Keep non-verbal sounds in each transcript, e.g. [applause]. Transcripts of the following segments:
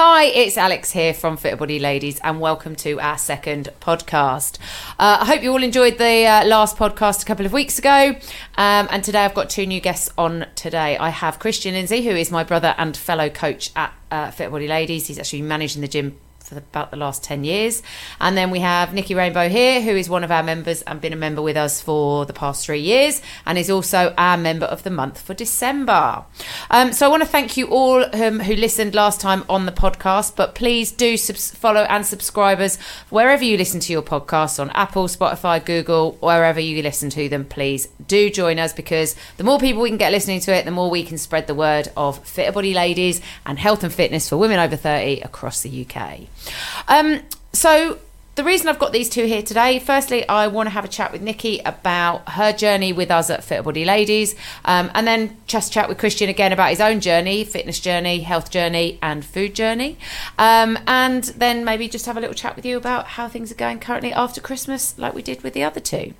Hi, it's Alex here from Fit Body Ladies, and welcome to our second podcast. Uh, I hope you all enjoyed the uh, last podcast a couple of weeks ago. Um, and today I've got two new guests on today. I have Kristian Lindsay, who is my brother and fellow coach at uh, Fit Body Ladies. He's actually managing the gym for about the last 10 years. And then we have Nicky Rainbow here, who is one of our members and been a member with us for the past three years and is also our member of the month for December. Um, so I want to thank you all um, who listened last time on the podcast, but please do subs- follow and subscribe us wherever you listen to your podcasts on Apple, Spotify, Google, wherever you listen to them. Please do join us because the more people we can get listening to it, the more we can spread the word of fitter body ladies and health and fitness for women over 30 across the UK. Um, so the reason I've got these two here today, firstly, I want to have a chat with Nicky about her journey with us at Fit Body Ladies, um, and then just chat with Kristian again about his own journey, fitness journey, health journey, and food journey, um, and then maybe just have a little chat with you about how things are going currently after Christmas, like we did with the other two.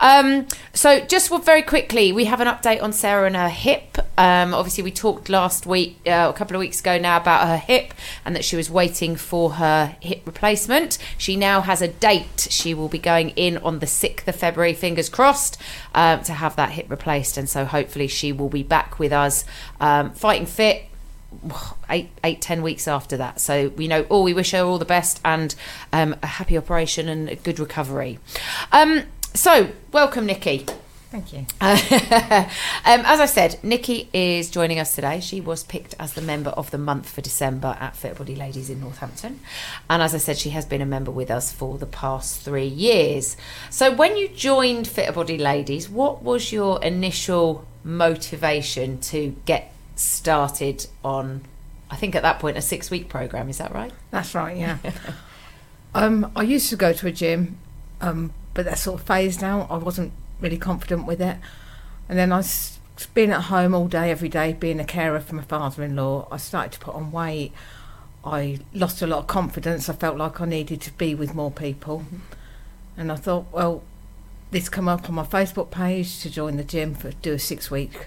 Um, so, just very quickly, we have an update on Sarah and her hip. Um, obviously, we talked last week, uh, a couple of weeks ago now, about her hip and that she was waiting for her hip replacement. She now has a date. She will be going in on the 6th of February, fingers crossed, um, to have that hip replaced. And so hopefully she will be back with us um, fighting fit [sighs] eight, eight, ten weeks after that. So we know, oh, we wish her all the best and um, a happy operation and a good recovery. Um, so, welcome, Nicky. Thank you. [laughs] um, as I said, Nikki is joining us today. She was picked as the member of the month for December at Fit Body Ladies in Northampton. And as I said, she has been a member with us for the past three years. So when you joined Fit Body Ladies, what was your initial motivation to get started on, I think at that point, a six week program? Is that right? That's right, yeah. [laughs] um, I used to go to a gym, um, but that sort of phased out. I wasn't really confident with it. And then I being at home all day, every day, being a carer for my father-in-law. I started to put on weight. I lost a lot of confidence. I felt like I needed to be with more people. Mm-hmm. And I thought, well, this come up on my Facebook page to join the gym for do a six week.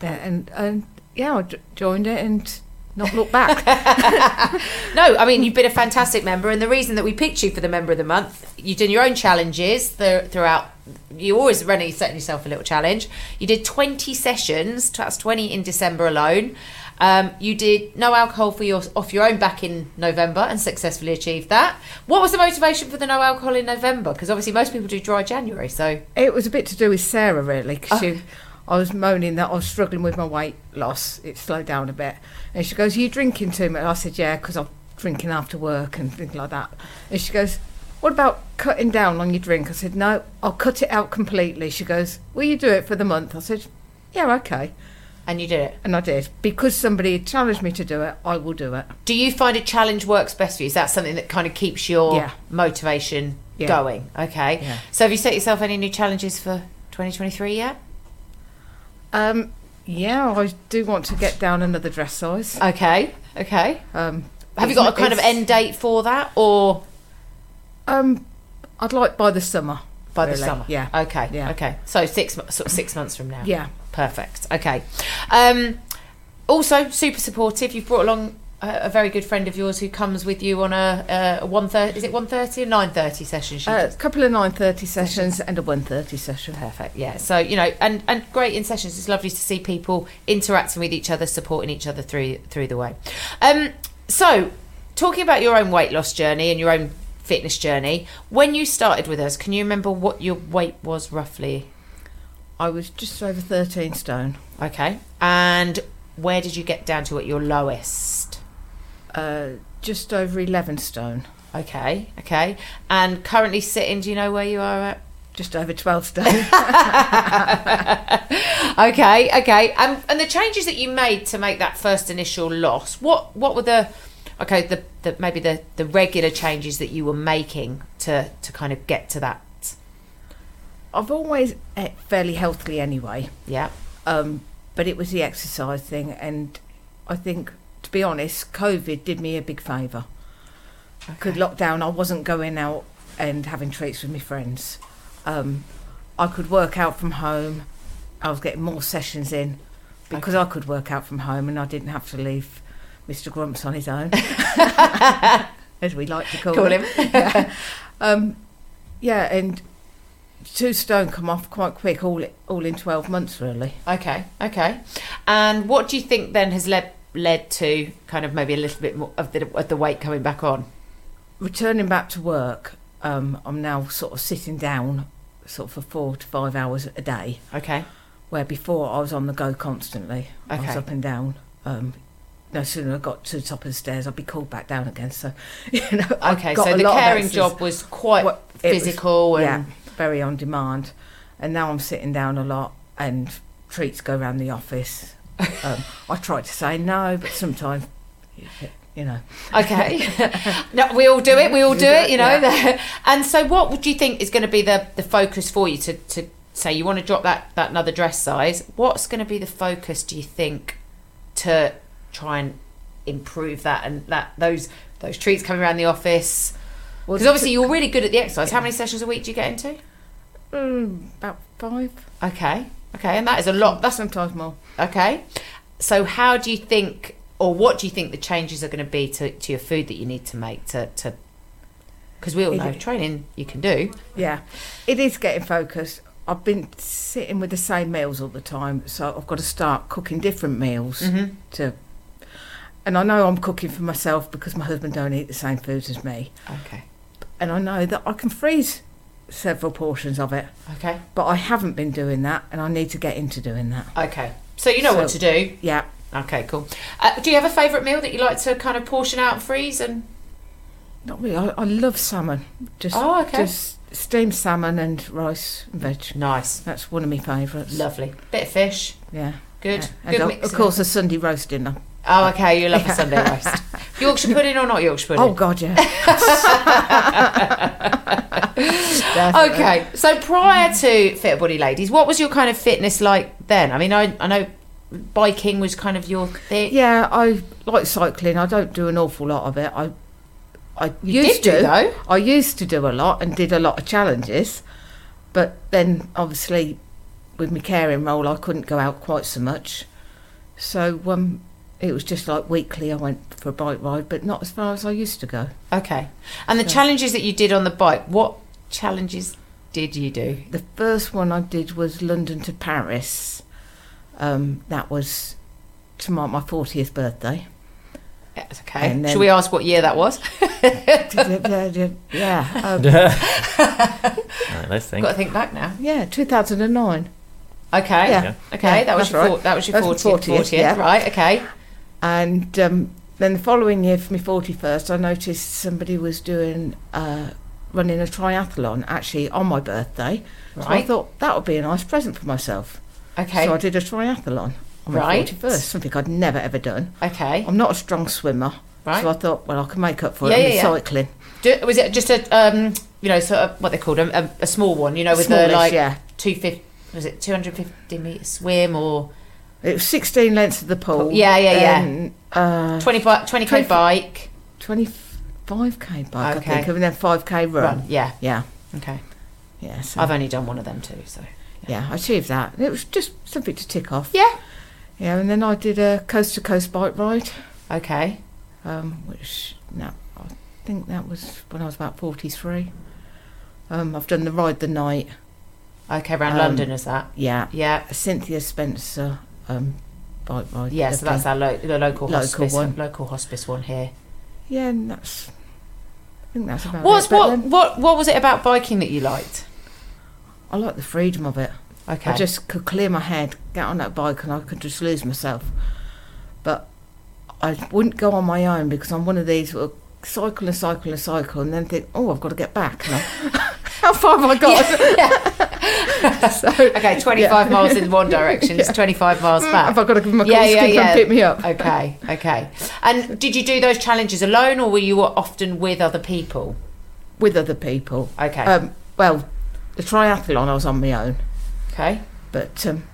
There and and yeah, I joined it and not look back. [laughs] no, I mean you've been a fantastic member, and the reason that we picked you for the member of the month, you've done your own challenges th- throughout. You always running setting yourself a little challenge. You did twenty sessions. That's twenty in December alone. Um, you did no alcohol for your off your own back in November and successfully achieved that. What was the motivation for the no alcohol in November? Because obviously most people do dry January. So it was a bit to do with Sarah really, because oh. I was moaning that I was struggling with my weight loss. It slowed down a bit, and she goes, "Are you drinking too much?" I said, "Yeah, because I'm drinking after work and things like that." And she goes, "What about cutting down on your drink?" I said, "No, I'll cut it out completely." She goes, "Will you do it for the month?" I said, "Yeah, okay." And you did it. And I did. Because somebody challenged me to do it, I will do it. Do you find a challenge works best for you? Is that something that kind of keeps your yeah. motivation yeah. going? Okay. Yeah. So have you set yourself any new challenges for 2023 yet? Um, yeah, I do want to get down another dress size. Okay. Okay. Um, have you got a kind of end date for that or? Um, I'd like by the summer. By really. the summer. Yeah. Okay. Yeah. Okay. So six sort of six months from now. Yeah. Perfect. Okay. Um, also, super supportive. You've brought along a, very good friend of yours who comes with you on a, a one thirty. Is it one thirty or nine thirty sessions? Uh, a couple of nine thirty sessions and a one thirty session. Perfect. Yeah. So you know, and and great in sessions. It's lovely to see people interacting with each other, supporting each other through through the way. Um. So, talking about your own weight loss journey and your own fitness journey, when you started with us, can you remember what your weight was roughly? I was just over 13 stone. Okay. And where did you get down to at your lowest? Uh, just over 11 stone. Okay, okay. And currently sitting, do you know where you are at? Just over 12 stone. [laughs] okay, okay. Um, and the changes that you made to make that first initial loss, what what were the okay, the, the maybe the, the regular changes that you were making to, to kind of get to that I've always ate fairly healthily anyway. Yeah. Um, but it was the exercise thing, and I think, be honest, COVID did me a big favour. Okay. lockdown, I wasn't going out and having treats with my friends. Um, I could work out from home. I was getting more sessions in because okay. I could work out from home and I didn't have to leave Mr. Grumps on his own, [laughs] as we like to call, Call him. him. yeah. [laughs] Um, yeah, and two stone come off quite quick, all all in twelve months, really. Okay, okay. And what do you think then has led led to kind of maybe a little bit more of the of the weight coming back on? Returning back to work, um, I'm now sort of sitting down, sort of for four to five hours a day, Okay, where before I was on the go constantly. Okay. I was up and down. Um, no sooner I got to the top of the stairs, I'd be called back down again. So, [laughs] you know, okay. So a the caring job was quite it was- physical and yeah, very on demand. And now I'm sitting down a lot, and treats go around the office. [laughs] Um, I try to say no, but sometimes, you know, Okay. [laughs] no, we all do it. We all do it, you know. yeah. [laughs] and so, what would you think is going to be the, the focus for you to, to say you want to drop that, that another dress size? What's going to be the focus, do you think, to try and improve that and that those those treats coming around the office? well, Because obviously, you're really good at the exercise. How many sessions a week do you get into? mm, about five, Okay. Okay. And that is a lot. That's sometimes more. okay. So, how do you think, or what do you think the changes are going to be to, to your food that you need to make to. to because we all know training you can do. Yeah, it is getting focused. I've been sitting with the same meals all the time, so I've got to start cooking different meals Mm-hmm. to. And I know I'm cooking for myself because my husband don't eat the same foods as me, Okay. and I know that I can freeze several portions of it, Okay. but I haven't been doing that, and I need to get into doing that. Okay. So you know what to do. Yeah, Okay, cool. Uh, do you have a favourite meal that you like to kind of portion out and freeze? And not really. I, I love salmon. Just, oh, okay. just steamed salmon and rice and veg. nice, That's one of my favourites. lovely. Bit of fish. Yeah. Good. yeah. Good And of, mix. of course, a Sunday roast dinner. Oh, okay. You love a Sunday roast. [laughs] Yorkshire pudding or not Yorkshire pudding? Oh God, yeah. [laughs] [laughs] Definitely. Okay, so prior to Fit Body Ladies, what was your kind of fitness like then? I mean, I, I know biking was kind of your thing. Yeah, I like cycling. I don't do an awful lot of it. I I You used to. though. I used to do a lot and did a lot of challenges, but then obviously with my caring role, I couldn't go out quite so much. So um, it was just like weekly. I went for a bike ride, but not as far as I used to go. Okay, and the So- challenges that you did on the bike, what challenges did you do? The first one I did was London to Paris. Um, that was to mark my fortieth birthday. Yeah, it's okay. And then- Should we ask what year that was? [laughs] yeah, um, [laughs] Right, let's think. Got to think back now. yeah, two thousand and nine. Okay. Yeah. Okay, Yeah, that was your right. four, that was your That's 40th, 40th, 40th, yeah. right? Okay. And um, then the following year, for my 41st, I noticed somebody was doing, uh, running a triathlon actually on my birthday. So I thought that would be a nice present for myself. Okay. So I did a triathlon on my Right. 41st, something I'd never ever done. okay. I'm not a strong swimmer. Right. So I thought, well, I can make up for Yeah, it with yeah. cycling. Do, was it just a um, you know, sort of what they called a, a, small one? You know, with Smallish, the like yeah. two fifty. Was it two hundred fifty meter swim or It was 16 lengths of the pool. Yeah, yeah, yeah. then, Uh, 20 20 k 20 bike 25k bike, Okay. I think, and then 5k run. run? Yeah. Yeah, Okay. yeah. So, I've only done one of them too. So yeah, I achieved that. It was just something to tick off. yeah. Yeah, and then I did a coast to coast bike ride, Okay. um, which no, I think that was when I was about forty three. Um, I've done the ride the night. Okay. Around Um, London is that? Yeah, Yeah. Cynthia Spencer um, bike ride. Yeah. So that's our lo- the local, Local hospice one. Local hospice one here. yeah, and that's. Think that's about What's it. But what then what what was it about biking that you liked? I like the freedom of it. Okay. I just could clear my head, get on that bike, and I could just lose myself. But I wouldn't go on my own because I'm one of these who cycle and cycle and cycle, and then think, oh, I've got to get back. And I- [laughs] How far have I [laughs] got? [laughs] so, okay. Twenty five miles in one direction. It's twenty five miles back. have I got to give my Yeah, yeah, yeah. pick me up? okay, okay. And did you do those challenges alone, or were you often with other people? With other people. Okay, Um, well, the triathlon I was on my own, okay. but um,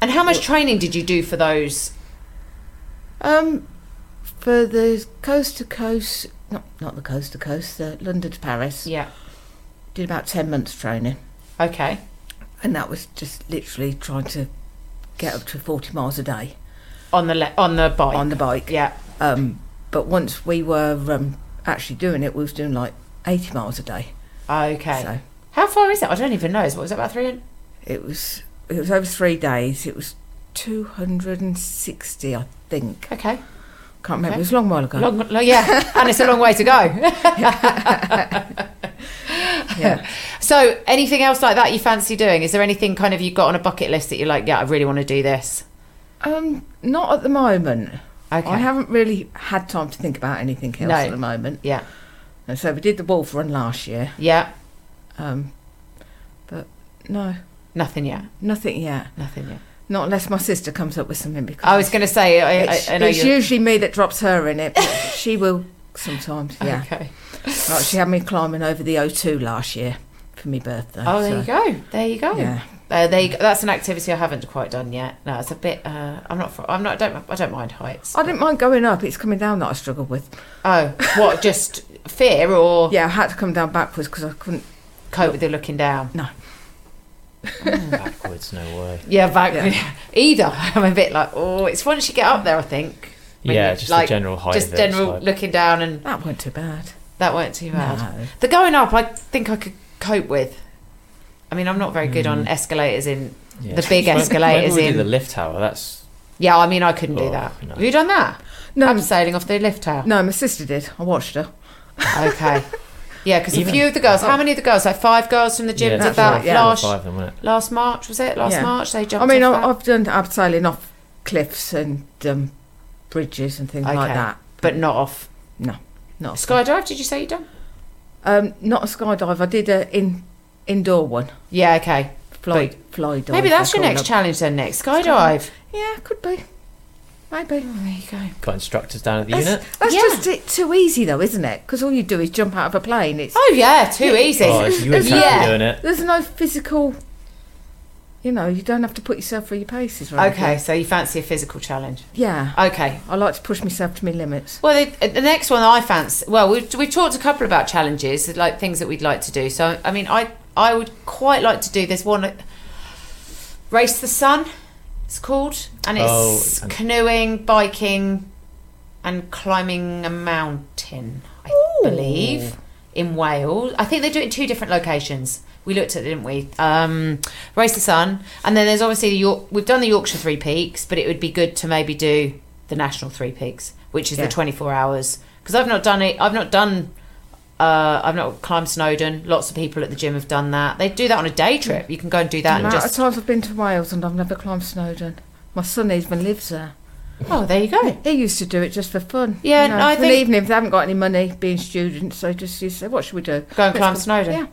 And how much training did you do for those? um, for the coast to coast, not not the coast to coast, the London to Paris, Yeah. did about ten months training. Okay. And that was just literally trying to get up to 40 miles a day On the le- on the bike. on the bike. Yeah. Um, but once we were um, actually doing it, we was doing like 80 miles a day. Okay. So How far is it? I don't even know. What was it about three? it was it was over three days. It was 260, I think. Okay. Can't remember. Okay. It was a long while ago. Long, long, yeah, and it's a long way to go. [laughs] [laughs] [laughs] yeah. so, anything else like that you fancy doing? Is there anything kind of you've got on a bucket list that you're like, yeah, I really want to do this? Um, not at the moment. Okay. I haven't really had time to think about anything else No. at the moment. Yeah. And so we did the Wolf Run last year. Yeah. Um, but no, Nothing yet. nothing yet. Nothing yet. Not unless my sister comes up with something. Because I was going to say, I, it's, I, I know it's usually me that drops her in it, but she will sometimes. Yeah. [laughs] Okay. Like she had me climbing over the O2 last year for my birthday. Oh, there so, you go. There you go. Yeah. Uh, there you go. That's an activity I haven't quite done yet. No, it's a bit. Uh, I'm not. I'm not. I don't. I don't mind heights. I didn't mind going up. It's coming down that I struggled with. Oh, what? [laughs] Just fear or Yeah, I had to come down backwards because I couldn't. cope with the looking down? No. Backwards, no way. Yeah, backwards. Yeah. [laughs] either. I'm a bit like, oh, it's once you get up there, I think. When yeah, you- just like, the general height Just of it. general like- looking down, and That weren't too bad. That weren't too bad. No. The going up, I think I could cope with. I mean, I'm not very good on Mm. escalators in. yeah. the big [laughs] escalators when we in- do the lift tower, that's Yeah, I mean, I couldn't do Oh, that. no. Have you done that? No, I'm sailing off the lift tower. no, my sister did. I watched her. Okay. [laughs] Yeah, because a Even- few of the girls. How many of the girls? Like five girls from the gym yeah, did that's that right, yeah. last five of them, wasn't it? last March. Was it last Yeah. March? They I jumped. mean, off I, that? I've done abseiling off cliffs and um, bridges and things like Okay. that. but not off Not a skydive. Did you say you done? Um, not a skydive. I did a in indoor one. Yeah. Okay. Fly, fly dive. Maybe that's they your next them. challenge then. Next skydive. Yeah, could be. Maybe. Oh, there you go. Got instructors down at the That's, unit. that's Yeah. just it, too easy though, isn't it? Because all you do is jump out of a plane. It's Oh yeah, too easy. Oh, you were There's- yeah. doing it. there's no physical. You know, you don't have to put yourself through your paces, right? Okay, so you fancy a physical challenge? Yeah. Okay. I like to push myself to my limits. Well, the, the next one I fancy. Well, we've we've talked a couple about challenges, like things that we'd like to do. So, I mean, I I would quite like to do this one. uh, Race the Sun, it's called, and it's Oh, and- canoeing, biking, and climbing a mountain. I Ooh. believe in Wales. I think they do it in two different locations. We looked at it, didn't we? Um, Race the Sun, and then there's obviously the York. We've done the Yorkshire Three Peaks, but it would be good to maybe do the National Three Peaks, which is Yeah. the 24 hours. Because I've not done it. I've not done. Uh, I've not climbed Snowdon. Lots of people at the gym have done that. They do that on a day trip. You can go and do The that and amount just. of times I've been to Wales and I've never climbed Snowdon. My son even lives there. Oh, there you go. He used to do it just for fun. Yeah, you know, no, I for an think- evening if they haven't got any money, being students, they just used to say, "What should we do?" Go and Let's climb go- Snowdon. Yeah,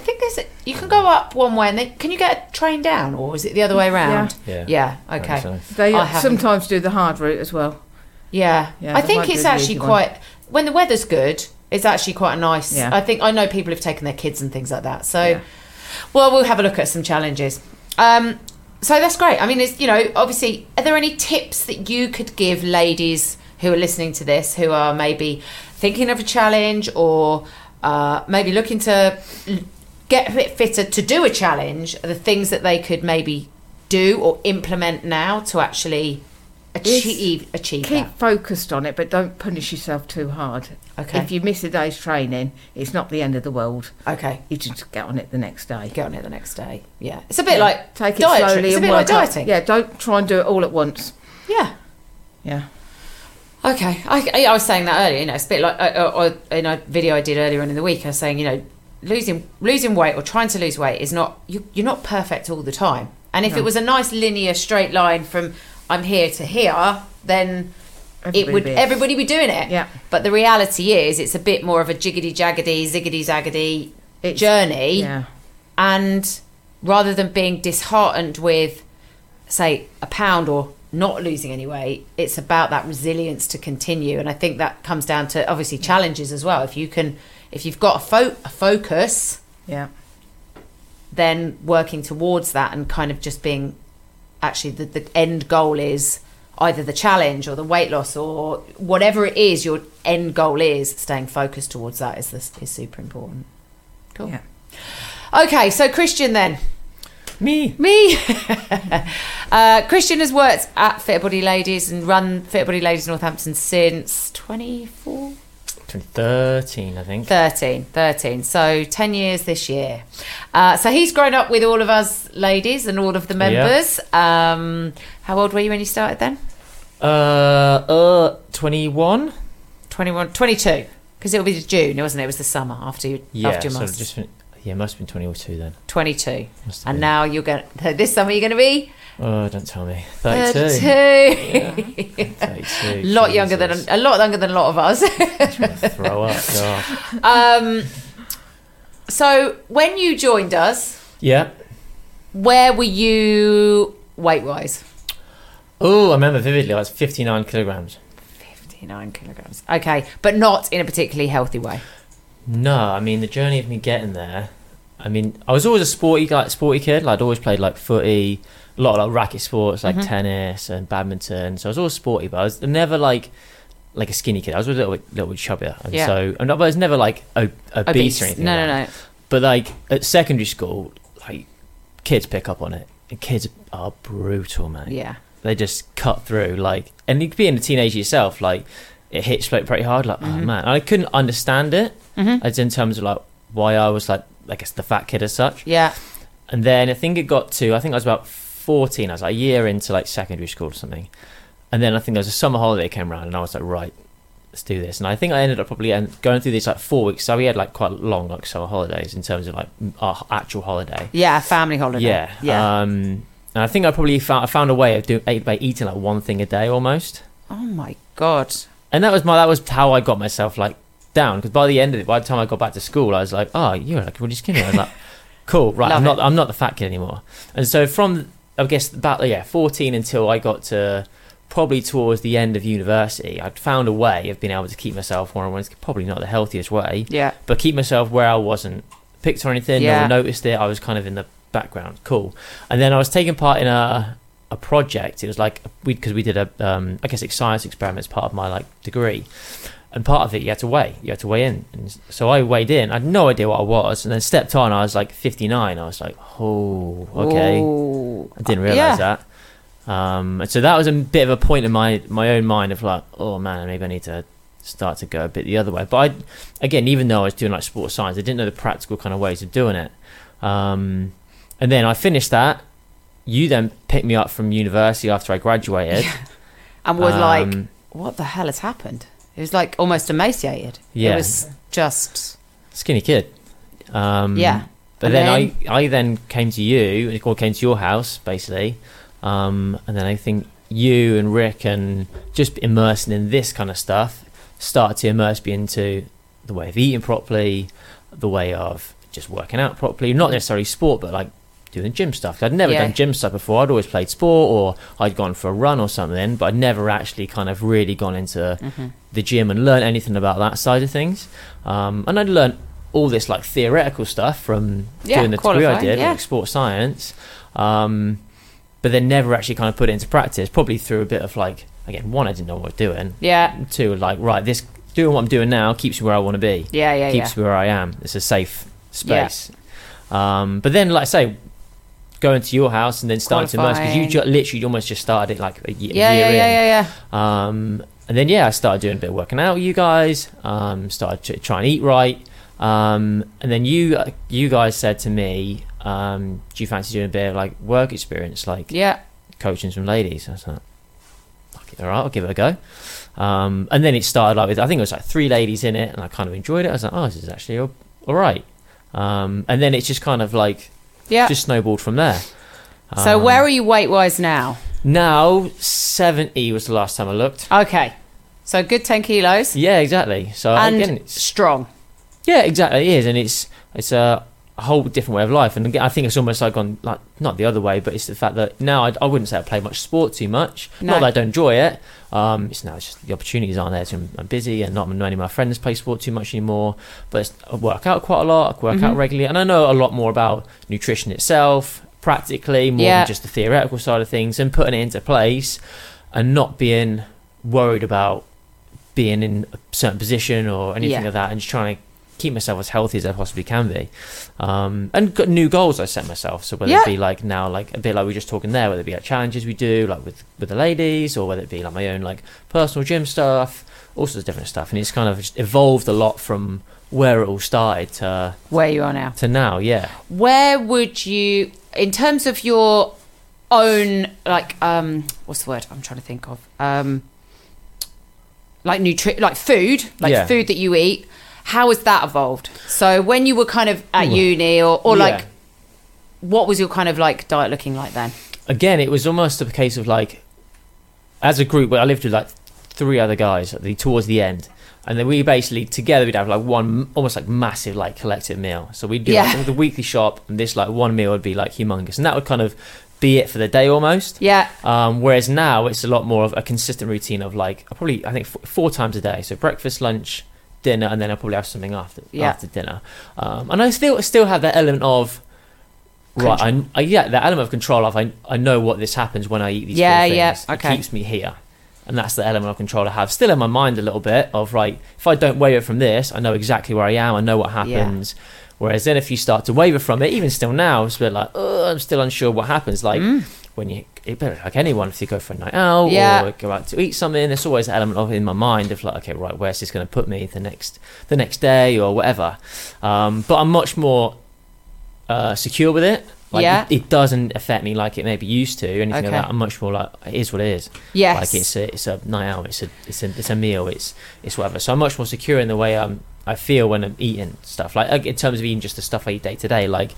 I think there's. A, you can go up one way and then can you get a train down, or is it the other way around? Yeah. Yeah. I think Okay. so. they I haven't. sometimes do the hard route as well. Yeah, Yeah, I think it's actually easy one. quite when the weather's good. It's actually quite a nice. Yeah. I think I know people have taken their kids and things like that. So, Yeah. well, we'll have a look at some challenges. Um, so that's great. I mean, it's you know, obviously, are there any tips that you could give ladies who are listening to this who are maybe thinking of a challenge or uh, maybe looking to l- get a bit fitter to do a challenge? The things that they could maybe do or implement now to actually achieve achieve Keep that. focused on it, but don't punish yourself too hard. Okay. If you miss a day's training, it's not the end of the world. Okay. You just get on it the next day. Get on it the next day. Yeah. It's a bit like Take it dietary. slowly It's a bit like work up. dieting. Yeah, don't try and do it all at once. Yeah. Yeah. Okay. I, I, was saying that earlier. You know, it's a bit like uh, uh, in a video I did earlier on in the week. I was saying, you know, losing losing weight or trying to lose weight is not you, you're not perfect all the time. And if No. it was a nice linear straight line from I'm here to here, then it would be- everybody be doing it. Yeah. But the reality is, it's a bit more of a jiggity jaggedy, ziggity zaggedy It's- journey. Yeah. and rather than being disheartened with say a pound or not losing any weight it's about that resilience to continue and i think that comes down to obviously challenges as well if you can if you've got a, fo- a focus Yeah. then working towards that and kind of just being actually the, the end goal is either the challenge or the weight loss or whatever it is your end goal is staying focused towards that is this is super important cool Yeah. Okay, so Kristian then. Me. Me. [laughs] uh, Kristian has worked at Fit Body Ladies and run Fit Body Ladies Northampton since 24, 2013, I think. 13, 13. So 10 years this year. Uh, so he's grown up with all of us ladies and all of the members. Um, how old were you when you started then? Uh, uh, 21. 21, 22. Because it'll be June, wasn't it? It was the summer after you Yeah, after your so just fin- yeah, must have been 22 then. 22. And been. now you're going [laughs] to, this summer you're going to be? Oh, don't tell me. 32. 32. 32. A [laughs] lot younger than a lot younger than a lot of us. Throw up. God. um, so when you joined us, Yeah. where were you weight wise? Oh, I remember vividly. I was 59 kilograms. 59 kilograms. Okay, but not in a particularly healthy way. No, I mean the journey of me getting there. I mean, I was always a sporty like sporty kid. Like, I'd always played like footy, a lot of like racket sports like Mhm. tennis and badminton. So I was always sporty, but I was never like like a skinny kid. I was a little bit, little bit chubbier, and Yeah. so and I was never like o- obese, or anything. No, like no, no. But like at secondary school, like kids pick up on it. And kids are brutal, man. Yeah. They just cut through. Like, and you could be in a teenager yourself. Like, it hits like pretty hard. Like, oh Mhm. man, I couldn't understand it Mm-hmm. as in terms of like why I was like I guess the fat kid as such. Yeah. And then I think it got to I think I was about fourteen. I was like a year into like secondary school or something. And then I think there was a summer holiday came around, and I was like, right, let's do this. And I think I ended up probably going through this like four weeks. So we had like quite long like summer holidays in terms of like our actual holiday. Yeah, family holiday. Yeah. Yeah. Um, and I think I probably found I found a way of doing by eating like one thing a day almost. oh my god. And that was my that was how I got myself like down because by the end of it, by the time I got back to school, I was like, oh, you're like really skinny. I was like, [laughs] cool, right? I'm Love not I'm not the fat kid anymore. And so from I guess about yeah 14 until I got to probably towards the end of university, I'd found a way of being able to keep myself where I was probably not the healthiest way, Yeah. but keep myself where I wasn't picked or anything. Yeah. No one noticed it. I was kind of in the background. Cool. And then I was taking part in a a project. It was like we because we did a um, I guess like science experiments part of my like degree. And part of it, you had to weigh. You had to weigh in. And so I weighed in. I had no idea what I was, and then stepped on. I was like 59. I was like, oh, okay. Ooh. I didn't realize Yeah. that. Um, and so that was a bit of a point in my my own mind of like, oh man, maybe I need to start to go a bit the other way. But I, again, even though I was doing like sports science, I didn't know the practical kind of ways of doing it. Um, and then I finished that. You then picked me up from university after I graduated. And was like, Um, what the hell has happened? It was like almost emaciated. Yeah. It was just skinny kid. Um, yeah. But And then, then- I, I then came to you, or came to your house, basically. Um, and then I think you and Rick and just immersing in this kind of stuff started to immerse me into the way of eating properly, the way of just working out properly. Not necessarily sport, but like doing gym stuff. I'd never Yeah. done gym stuff before. I'd always played sport or I'd gone for a run or something, but I'd never actually kind of really gone into Mm-hmm. the gym and learned anything about that side of things. Um, and I'd learned all this like theoretical stuff from Yeah, doing the degree I did, yeah. like sports science. Um, but then never actually kind of put it into practice. Probably through a bit of like again, one I didn't know what I was doing. Yeah. Two like right, this doing what I'm doing now keeps me where I want to be. Yeah. Yeah. Yeah. keeps me where I am. It's a safe space. Um, but then, like I say, going to your house and then starting to immerse because you ju- literally almost just started it like a, ye- Yeah. year Yeah. in. Yeah. Yeah. Yeah. Um, and then yeah, I started doing a bit of working out with you guys. Um, started to try and eat right. Um, and then you uh, you guys said to me, um, "Do you fancy doing a bit of like work experience, like Yeah. coaching some ladies?" I was like, "Fuck all right, I'll give it a go." Um, and then it started like with I think it was like three ladies in it, and I kind of enjoyed it. I was like, "Oh, this is actually all, all right." Um, and then it's just kind of like Yeah. just snowballed from there. so Um, where are you weight wise now? now? Seventy was the last time I looked. Okay. So good ten kilos Yeah, exactly. So and again, it's, strong. yeah, exactly, it is, and it's it's a, a whole different way of life. And again, I think it's almost like on like not the other way, but it's the fact that now I, I wouldn't say I play much sport too much. No. Not that I don't enjoy it. Um, it's now it's just the opportunities aren't there. So I'm, I'm busy, and not many of my friends play sport too much anymore. But it's, I work out quite a lot. I work out Mhm. regularly, and I know a lot more about nutrition itself, practically more Yeah. than just the theoretical side of things, and putting it into place, and not being worried about being in a certain position or anything Yeah. like that, and just trying to keep myself as healthy as I possibly can be, um, and got new goals I set myself. So whether Yeah. it be like now, like a bit like we were just talking there, whether it be like challenges we do, like with with the ladies, or whether it be like my own like personal gym stuff, all sorts of different stuff, and it's kind of just evolved a lot from where it all started to Where you are now. to now. Yeah, Where would you, in terms of your own, like, um, what's the word I'm trying to think of? Um, like nutri, like food, like Yeah. food that you eat. How has that evolved? So when you were kind of at uni, or, or Yeah. like, what was your kind of like diet looking like then? again, it was almost a case of like, as a group, I lived with like three other guys at the towards the end, and then we basically together we'd have like one almost like massive like collective meal. So we'd do Yeah. like, the weekly shop, and this like one meal would be like humongous, and that would kind of be it for the day almost. Yeah, Um, whereas now it's a lot more of a consistent routine of like probably I think f- four times a day. So breakfast, lunch, dinner, and then I'll probably have something after Yeah. after dinner. Um, and I still still have that element of right. I, I yeah, that element of control of I I know what this happens when I eat these. Yeah, four yeah, things. okay. It keeps me here. And that's the element of control I have still in my mind a little bit of right. If I don't waver from this, I know exactly where I am. I know what happens. Whereas then, if you start to waver from it, even still now, it's a bit like, oh, I'm still unsure what happens. Like Mm. When you, like anyone, if you go for a night out Yeah. or go out to eat something, there's always an element of in my mind of like, okay, right, where's this going to put me the next, the next day or whatever. Um, but I'm much more uh, secure with it. Like Yeah. it, it doesn't affect me like it maybe used to. Anything Okay. like that. I'm much more like it is what it is. yes, Like it's a it's a night out. It's a it's a it's a meal. It's it's whatever. So I'm much more secure in the way I'm I feel when I'm eating stuff. Like like, in terms of eating just the stuff I eat day to day. Like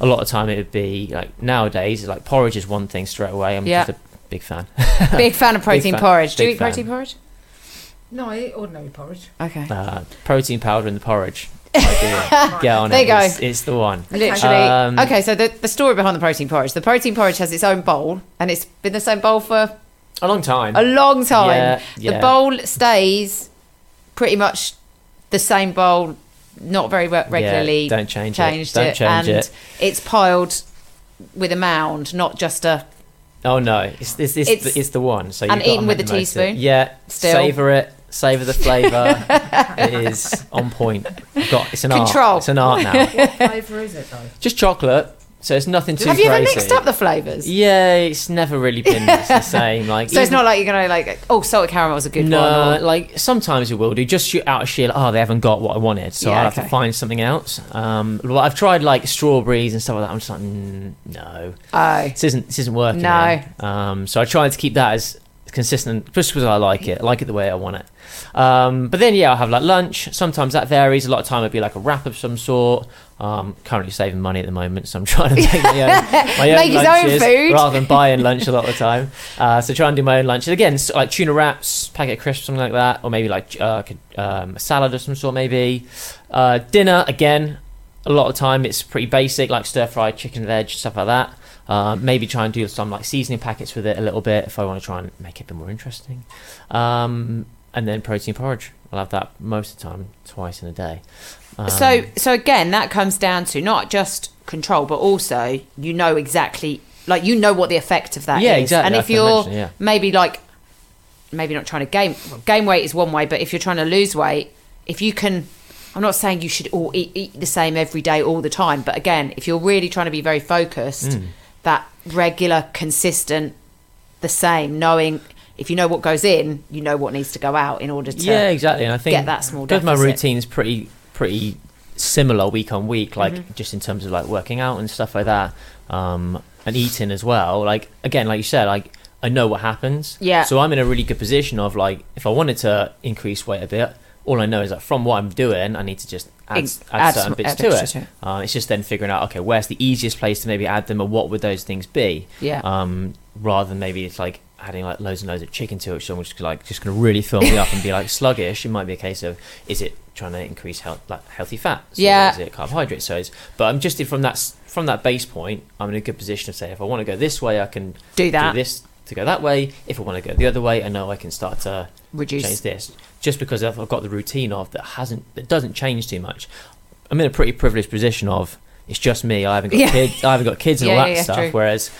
a lot of time it would be like nowadays like porridge is one thing straight away. I'm Yeah. just a big fan. [laughs] big fan of protein fan. porridge. Do you eat fan. protein porridge? No, I eat ordinary porridge. Okay. Uh, protein powder in the porridge. Ideal. [laughs] Get on There it. you go. It's, it's the one. Literally. Um, okay, so the, the story behind the protein porridge. The protein porridge has its own bowl, and it's been the same bowl for A long time. a long time. Yeah, The yeah. bowl stays pretty much the same bowl, not very regularly. Yeah, don't change changed it. Don't it, change and it. it's piled with a mound, not just a. Oh no, it's it's it's, It's- the, it's the one. So and you've gotta eaten with a the most of it. teaspoon? Yeah, Still. savor it, savor the flavour. [laughs] it is on point. You've got it's an Control. art. It's an art now. What flavour is it though? Just chocolate, so it's nothing too Have you ever crazy. mixed up the flavours? Yeah, it's never really been the [laughs] same. Like So it's not like you're gonna like, oh, salted caramel is a good no, one. Or, like sometimes it will do. Just shoot out of sheer. Like, oh, they haven't got what I wanted, so Yeah, I'll have to find something else. Um, well, I've tried like strawberries and stuff like that. I'm just like, mm, no, oh, this isn't this isn't working. No. Um, so I tried to keep that as consistent, just because I like it. I like it the way I want it. Um, but then yeah, I'll have like lunch. Sometimes that varies. A lot of time it'd be like a wrap of some sort. Um, currently saving money at the moment, so I'm [laughs] trying to make my own, [laughs] my own Make his own lunches food. rather than buying lunch a lot of the time. [laughs] Uh, so try and do my own lunch. And again, s- like tuna wraps, packet of crisps, something like that, or maybe like uh, um, a salad of some sort, maybe. Uh, dinner again. A lot of time it's pretty basic, like stir fried chicken, veg, stuff like that. Uh, maybe try and do some like seasoning packets with it a little bit if I want to try and make it a bit more interesting. Um, and then protein porridge. I'll have that most of the time, twice in a day. Um, so so again, that comes down to not just control, but also you know exactly, like you know what the effect of that is. Yeah, exactly, And if you're imagine, yeah. maybe like, maybe not trying to gain well, gain weight is one way, but if you're trying to lose weight, if you can. I'm not saying you should all eat, eat the same every day all the time, but again, if you're really trying to be very focused, Mm. that regular, consistent, the same, knowing if you know what goes in, you know what needs to go out in order to yeah, exactly. And I think get that small because my deficit. routine's pretty pretty similar week on week, like Mm-hmm. just in terms of like working out and stuff like that, um, and eating as well. Like again, like you said, like I know what happens. Yeah. So I'm in a really good position of like if I wanted to increase weight a bit, all I know is that from what I'm doing, I need to just add, add, add certain bits add to it. to Uh, it's just then figuring out okay, where's the easiest place to maybe add them, or what would those things be? Yeah. Um, rather than maybe it's like adding like loads and loads of chicken to it, which is like just going to really fill me up and be like [laughs] sluggish. It might be a case of is it trying to increase health, like healthy fats? Yeah. Is it carbohydrates? So, it's, but I'm just from that from that base point, I'm in a good position to say if I want to go this way, I can Do that. do this to go that way. If I want to go the other way, I know I can start to reduce. change this. Just because I've got the routine of that hasn't that doesn't change too much. I'm in a pretty privileged position of it's just me. I haven't got Yeah. kids. I haven't got kids and [laughs] Yeah, all that yeah, stuff. true. Whereas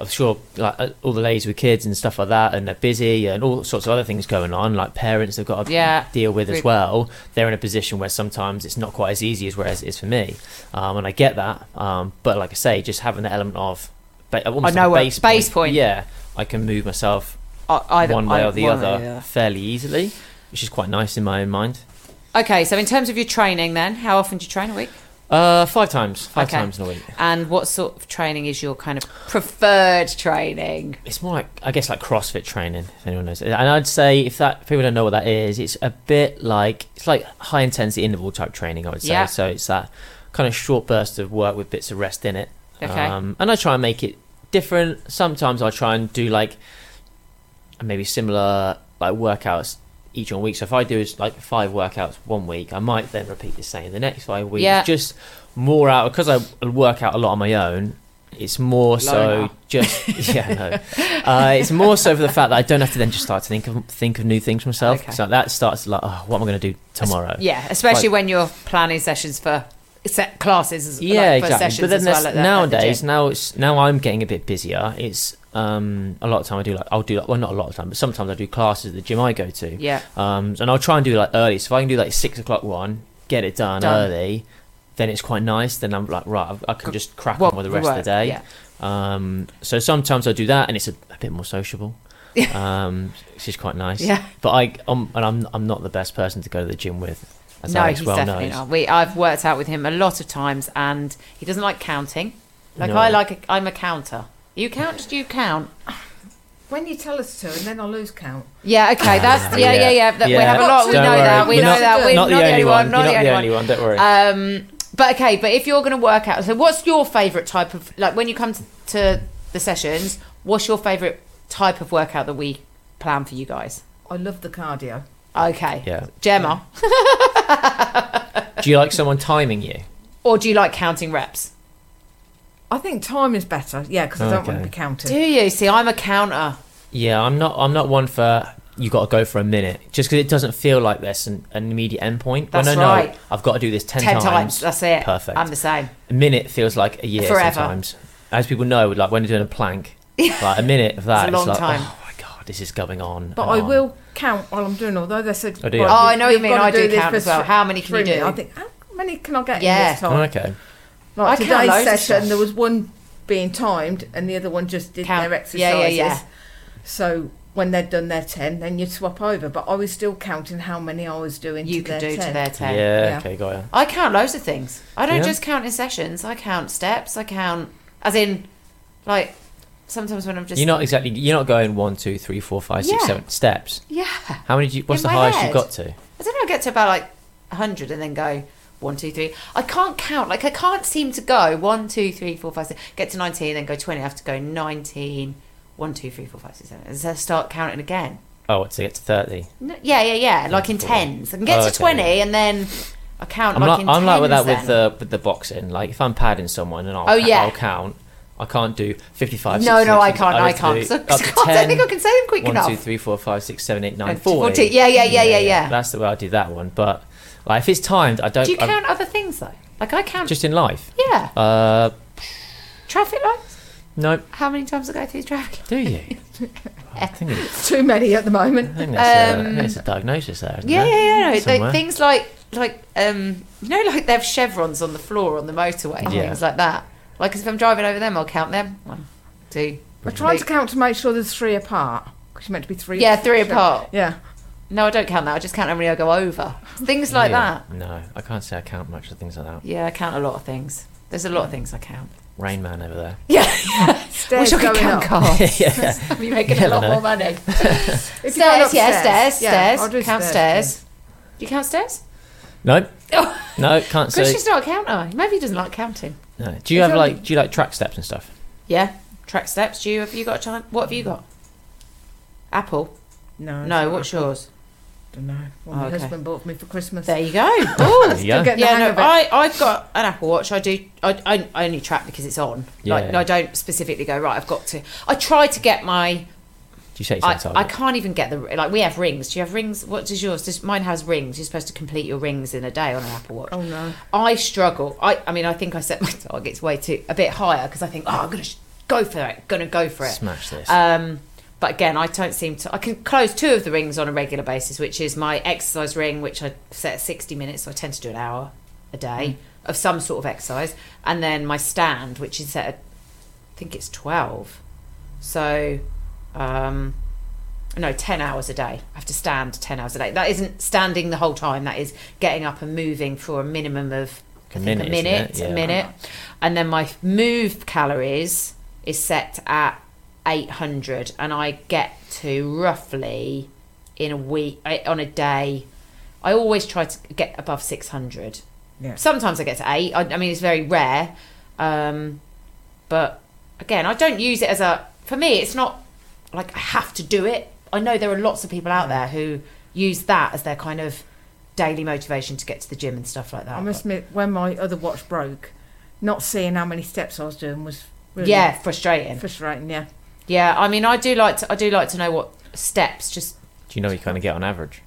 I'm sure like uh, all the ladies with kids and stuff like that, and they're busy and all sorts of other things going on. Like parents they've got to Yeah. deal with as well. They're in a position where sometimes it's not quite as easy as whereas it is for me, um, and I get that. Um, but like I say, just having the element of ba- almost know like a base, base point. Yeah, I can move myself I- either- one way I- or the other way, yeah. fairly easily, which is quite nice in my own mind. Okay, so in terms of your training, then, how often do you train a week? Uh, five times, five Okay. times in a week. And what sort of training is your kind of preferred training? It's more like I guess like CrossFit training, if anyone knows. And I'd say if that people don't know what that is, it's a bit like it's like high intensity interval type training. I would say. Yeah. So it's that kind of short burst of work with bits of rest in it. Okay. Um, and I try and make it different. Sometimes I try and do like maybe similar like workouts each one week. So if I do is like five workouts one week, I might then repeat the same the next five weeks. Yeah. Just more out because I work out a lot on my own. It's more so just [laughs] yeah no. Uh, it's more so for the fact that I don't have to then just start to think of think of new things for myself. Okay. So that starts like oh, what am I going to do tomorrow? Yeah, especially Like- when you're planning sessions for set classes. Yeah like, for exactly Sessions but then as well at at the nowadays now it's now i'm getting a bit busier it's um a lot of time i do like i'll do like well not a lot of time but sometimes i do classes at the gym i go to yeah, um and i'll try and do like early so if i can do like six o'clock one get it done, Done. early then it's quite nice then i'm like right i, I can just crack Well, on with the rest work, of the day Yeah. um so sometimes i do that and it's a, a bit more sociable [laughs] um which is quite nice Yeah. but i um, and i'm i'm not the best person to go to the gym with as no, Alex he's well definitely knows not. We, I've worked out with him a lot of times, and he doesn't like counting. Like No. I like, a, I'm a counter. You count? Do you count? When you tell us to, and then I'll lose count. Yeah. Okay. That's yeah, yeah, Yeah. yeah. that- We Yeah. have a lot. We Don't know worry, that. We You're know not- that. We're not the only one Not you're the only only one don't worry Um, but okay, but if you're going to work out, so what's your favourite type of like when you come to, to the sessions? What's your favourite type of workout that we plan for you guys? I love the cardio. Okay, yeah Gemma, do you like someone timing you or do you like counting reps? I think time is better. Yeah, because I don't want Okay. to be counted. Do you see? I'm a counter. Yeah, I'm not. I'm not one for you. Got to go for a minute, just because it doesn't feel like there's an, an immediate endpoint. That's when I know right. I've got to do this ten, Ten times, times. That's it. Perfect. I'm the same. a minute feels like a year Forever. sometimes. As people know, like when you're doing a plank, [laughs] like a minute of that, It's a long like, time. oh my god, this is going on. But and I on. will count while I'm doing. Although they said, Oh, do you? Oh, I know what you you've mean. got to I do count for as well. three- How many can you three minutes. do? I think how many can I get Yeah. in this time? Oh, okay. Like I count today's loads of session, stuff. there was one being timed, and the other one just did Count. their Yeah, exercises. yeah, yeah. yeah. So when they'd done their ten, then you'd swap over. But I was still counting how many I was doing. You to could their do 10. to their ten. Yeah, Yeah. Okay. Got ya. I count loads of things. I don't Yeah. just count in sessions. I count steps. I count, as in, like sometimes when I'm just You're not exactly. You're not going one, two, three, four, five, six, Yeah. seven steps. yeah. How many? Do you, what's In the highest head. you've got to? I don't know. I get to about like hundred and then go one, two, three. I can't count. Like I can't seem to go one, two, three, four, five, six. Get to nineteen, then go twenty. I have to go 19, one, two, three, four, five, six, seven. And then start counting again. Oh, to get to thirty. No, yeah, yeah, yeah. Like in tens. I can get Oh, to okay. twenty and then I count I'm like like I'm like with that with the with the boxing. Like if I'm padding someone and I'll Oh, yeah. I'll count. I can't do 55. No, 60, no, I can't. I to can't. So, [laughs] I don't think I can say them quick One, enough. two, three, four, five, six, seven, eight, nine, Uh, 40. 40. Yeah, yeah, yeah, yeah, yeah. That's the way I do that one. But like if it's timed, I don't. Do you I'm- count other things though? Like I count. just in life? yeah. Uh, Traffic lights. no. How many times do I go through traffic? Do you? [laughs] I think, it- [laughs] Too many at the moment. I think that's, a, I Um, think it's a diagnosis there. isn't Yeah, it? yeah, yeah. No, Somewhere. like, things like like um, you know, like they have chevrons on the floor on the motorway, and Yeah. things like that. Like, 'cause if I'm driving over them, I'll count them. One, two. I tried to count to make sure there's three apart. Because you're meant to be three. Yeah, three apart. Yeah. No, I don't count that. I just count how many I go over. Things like Yeah. that. No, I can't say I count much of things like that. Yeah, I count a lot of things. There's a lot of things I count. Rain Man over there. Yeah, [laughs] Stairs wish I could going count up. cars. [laughs] yeah. [laughs] I'd be making a lot more money. If you're Stairs, yeah, upstairs, stairs, yeah, stairs. I'll do count stairs, stairs. Do you count stairs? No, Oh, no, can't say. Kristian's not a counter. Maybe he doesn't like counting. No. Do you It's have only- like? Do you like track steps and stuff? Yeah, track steps. Do you have you got a time? What have you got? Apple. No. No, what's yours? Don't know. What Oh, my okay. husband bought me for Christmas. There you go. [laughs] Oh, There you go. Still getting the yeah, no. I I've got an Apple Watch. I do. I, I, I only track because it's on. Yeah. Like I don't specifically go right. I've got to. I try to get my. Do you set I, yourself a I can't even get the like. We have rings. Do you have rings? What does yours? Does mine has rings? You're supposed to complete your rings in a day on an Apple Watch. Oh no. I struggle. I, I mean, I think I set my targets way too a bit higher because I think, oh, I'm gonna sh- go for it, gonna go for it. Smash this. Um, but again, I don't seem to. I can close two of the rings on a regular basis, which is my exercise ring, which I set at 60 minutes, so I tend to do an hour a day of some sort of exercise, and then my stand, which is set at, I think it's 12. So, um, no, 10 hours a day. I have to stand 10 hours a day. That isn't standing the whole time, that is getting up and moving for a minimum of A I think minute, a minute. Yeah. a minute. And then my move calories is set at 800 and I get to roughly in a week eh, on a day I always try to get above 600. Yeah. Sometimes I get to 8. I, I mean it's very rare. Um, but again, I don't use it as a for me it's not like I have to do it. I know there are lots of people out there who use that as their kind of daily motivation to get to the gym and stuff like that. I must admit, when my other watch broke, not seeing how many steps I was doing was really yeah, frustrating. frustrating. Yeah, Yeah, I mean, I do like to. I do like to know what steps. Just Do you know what you kind of get on average?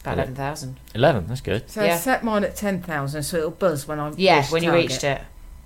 about Yeah. eleven thousand. 11, that's good. so Yeah. I set mine at ten thousand, so it'll buzz when I Yeah, reach when you target. reached it.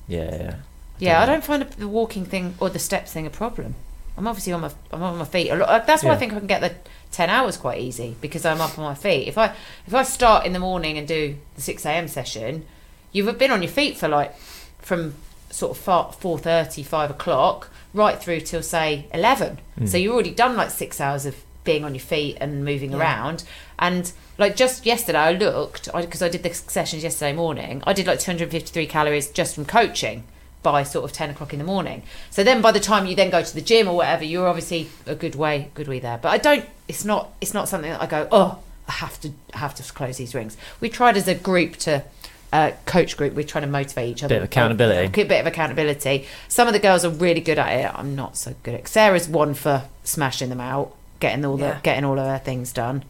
Yeah, yeah. Yeah, I Yeah. don't find the walking thing or the steps thing a problem. I'm obviously on my I'm on my feet a lot. uh, That's why I Yeah. think I can get the ten hours quite easy because I'm up on my feet. If I if I start in the morning and do the six a.m. session, you've been on your feet for like from sort of four thirty, five o'clock right through till say eleven. Mm. So you've already done like six hours of being on your feet and moving Yeah. around. And like just yesterday, I looked because I, did the sessions yesterday morning. I did like 253 calories just from coaching by sort of 10 o'clock in the morning. So then by the time you then go to the gym or whatever, you're obviously a good way, good way there. But I don't. It's not. It's not something that I go. Oh, I have to I have to close these rings. We tried as a group to. Uh, coach group, we're trying to motivate each other. Bit of accountability. A bit of accountability. Some of the girls are really good at it. I'm not so good at. Sarah's one for smashing them out, getting all the getting all of her things done.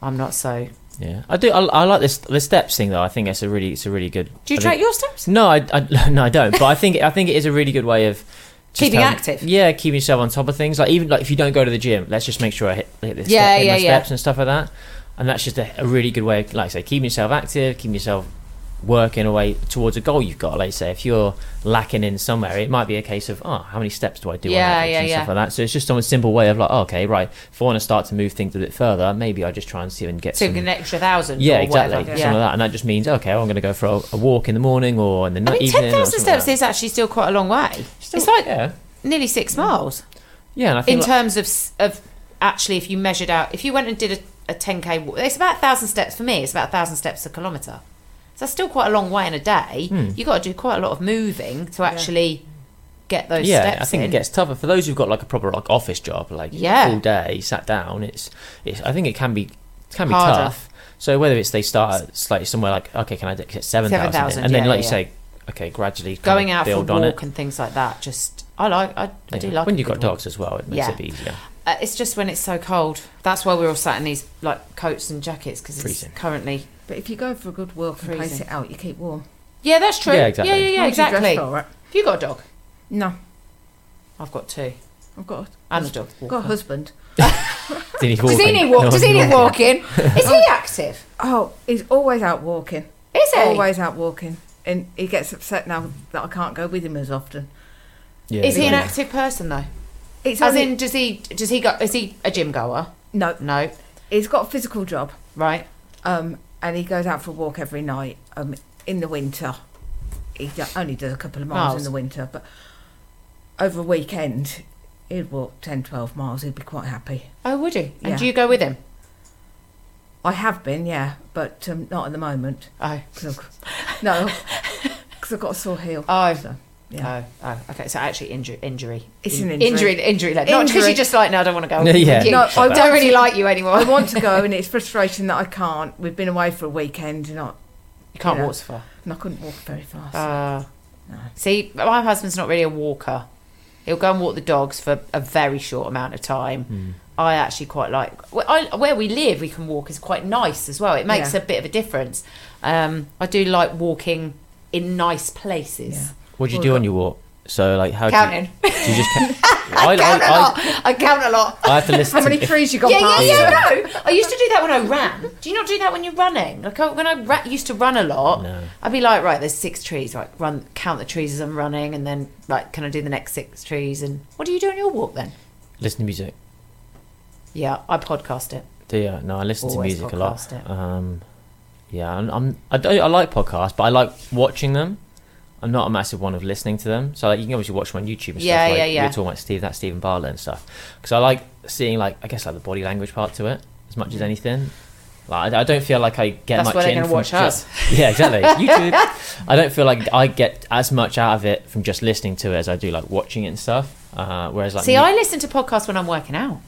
I'm not so. Yeah, I do. I, I like this the steps thing though. I think it's a really it's a really good. Do you I track think- your steps? No, I, I [laughs] no I don't. But I think I think it is a really good way of just Keeping having- active. Yeah, keeping yourself on top of things. Like even like if you don't go to the gym, let's just make sure I hit, hit, the Yeah, step, hit yeah, my yeah. steps and stuff like that. And that's just a, a really good way, of, like I say, keeping yourself active, keeping yourself working away towards a goal you've got. Like say, if you're lacking in somewhere, it might be a case of oh, how many steps do I do? Yeah, on yeah, and yeah. Stuff like that. So it's just some simple way of like, oh, okay, right. If I want to start to move things a bit further, maybe I just try and see and get So some. an extra thousand. Yeah, exactly. Whatever. Something like that, and that just means okay, I'm going to go for a, a walk in the morning or in the I mean, evening. ten thousand steps like is actually still quite a long way. Still- it's like yeah, nearly six miles yeah. And I in like- terms of of actually, if you measured out, if you went and did a, a 10k walk, it's about a thousand steps for me. It's about a thousand steps a kilometre. So that's still quite a long way in a day. Hmm. You got to do quite a lot of moving to actually get those yeah, steps I think in. it gets tougher for those who've got like a proper like office job, like Yeah. all day sat down. It's, it's I think it can be can be Harder. tough. So whether it's they start at slightly somewhere like okay, can I get seven thousand, and then yeah, like yeah, you say, okay, gradually going of out for a build on walk it. and things like that. Just I like. I, I do Yeah. like when you've got walk. dogs as well, it makes Yeah. it easier. Uh, it's just when it's so cold. That's why we're all sat in these like coats and jackets because it's Freezing. currently. But if you go for a good walk and place Freezing. it out, you keep warm. Yeah, that's true. Yeah, exactly. Yeah, yeah, yeah, How do you dress exactly. for it? Have you got a dog? No, I've got two. I've got And a dog. I've got a husband. Did [laughs] he Does he walk need in? walk? Does he need walking? [laughs] Is he active? Oh, he's always out walking. Is he? Always out walking, and he gets upset now that I can't go with him as often. Yeah, Is he an active person though? It's As only- in, does he? Does he go? Is he a gym goer? no, No. he's got a physical job, Right. um, and he goes out for a walk every night. Um, in the winter, he do- only does a couple of miles, Miles. in the winter, but over a weekend, he'd walk 10, 12 miles. He'd be quite happy. Oh, would he? And Yeah. do you go with him? I have been, yeah, but um, not at the moment. Oh. 'cause I've- no, because I've got a sore heel. Oh. So, yeah. Oh, oh, okay. So actually, injury, injury. It's In- an injury. Injury, injury. led. Not because you're just like, no, I don't want to go. [laughs] Yeah. with. No, I I don't really like you anymore. I want to go, [laughs] and it's frustration that I can't. We've been away for a weekend, and I, You can't you know. walk so far. and I couldn't walk very fast. Uh, No. See, my husband's not really a walker. He'll go and walk the dogs for a very short amount of time. Hmm. I actually quite like where, I, where we live. We can walk is quite nice as well. It makes Yeah. a bit of a difference. Um, I do like walking in nice places. Yeah. What do you Well, do got- on your walk? So like how Counting. do you, [laughs] do you just count? [laughs] I, I, count a I, lot. I count a lot. I, I have to listen. [laughs] How many if- trees you got Yeah, yeah, past? yeah, Yeah. no. I used to do that when I ran. Do you not do that when you're running? Like I, when I ra- used to run a lot, No. I'd be like, right, there's six trees. Right, run, count the trees as I'm running, and then like, can I do the next six trees? And what do you do on your walk then? listen to music. Yeah, I podcast it. Do you? No, I listen Always to music a lot. podcast it. Um, yeah, I'm, I'm I, don't, I like podcasts, but I like watching them. I'm not a massive one of listening to them. So like, you can obviously watch them on YouTube and Yeah, stuff. Like, yeah, We yeah. were talking about Steve, that Steven Bartlett and stuff. Because I like seeing like I guess like the body language part to it as much as anything. Like I, don't feel like I get That's much why they're in from watch just- us. [laughs] Yeah, exactly. [laughs] YouTube. I don't feel like I get as much out of it from just listening to it as I do like watching it and stuff. Uh, whereas like See, mu- I listen to podcasts when I'm working out.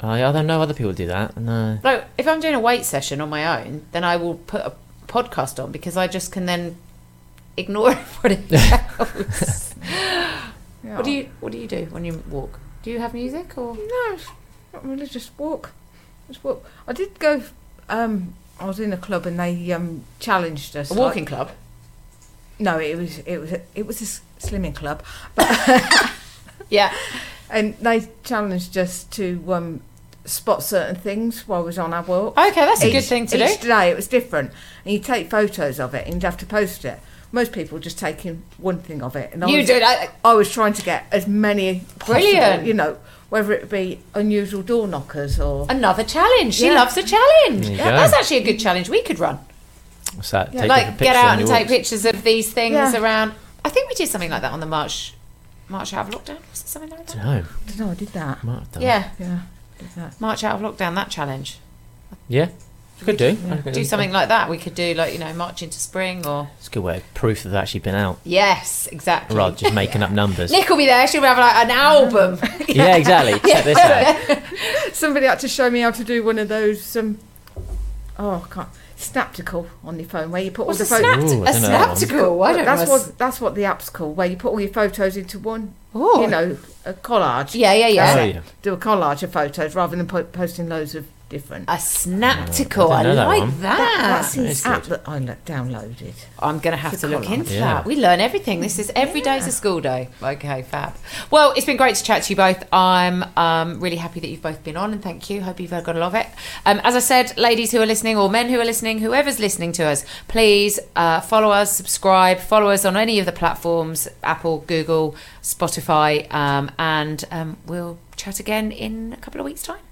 I, I don't know other people do that. No. Like if I'm doing a weight session on my own, then I will put a podcast on because I just can then ignore everybody else. Yeah. What do you What do you do when you walk? Do you have music or? No, not really. Just walk. Just walk. I did go. Um, I was in a club and they um challenged us. A like- walking club. no, it was it was a, it was a slimming club, [laughs] [laughs] Yeah. and they challenged us to um spot certain things while I was on our walk. Okay, that's a good thing to each do. day it was different, and you take photos of it and you'd have to post it. Most people just taking one thing of it, and I You was, do that. I was trying to get as many possible, Brilliant. You know, whether it be unusual door knockers or Another challenge. She Yeah. loves a challenge. Yeah, go. That's actually a good challenge we could run. What's that? Yeah. Like different get out and take walks. pictures of these things Yeah. around. I think we did something like that on the march, march out of lockdown. Was it something like that? don't know. I don't know. I did that. Might have done. Yeah, Yeah, did that. march out of lockdown. That challenge. Yeah. Could do. Yeah. Do something like that. We could do like you know march into spring or It's a good way of proof that they've actually been out, yes, exactly. rather than just making up numbers. [laughs] Nick will be there. She'll have like an album. [laughs] yeah, exactly. Check this out. [laughs] Somebody had to show me how to do one of those. Um, oh, I can't. Snaptical on your phone, where you put What's all the photos. Ooh, snapt? I A that snaptical. I don't that's know. what that's what the app's called, where you put all your photos into one. Ooh. You know, a collage. Yeah, yeah, yeah. Oh, yeah. Do a collage of photos rather than po- posting loads of different. A snaptical. I I, don't that like one. that. that's That is app good. that I downloaded. I'm going to have to look into Yeah. that. We learn everything. This is every day's a school day. Okay, fab. Well, it's been great to chat to you both. I'm um, really happy that you've both been on, and thank you. Hope you've got a lot of it. Um, as I said, ladies who are listening, or men who are listening, whoever's listening to us, please uh, follow us, subscribe, follow us on any of the platforms Apple, Google, Spotify, um, and um, we'll chat again in a couple of weeks' time.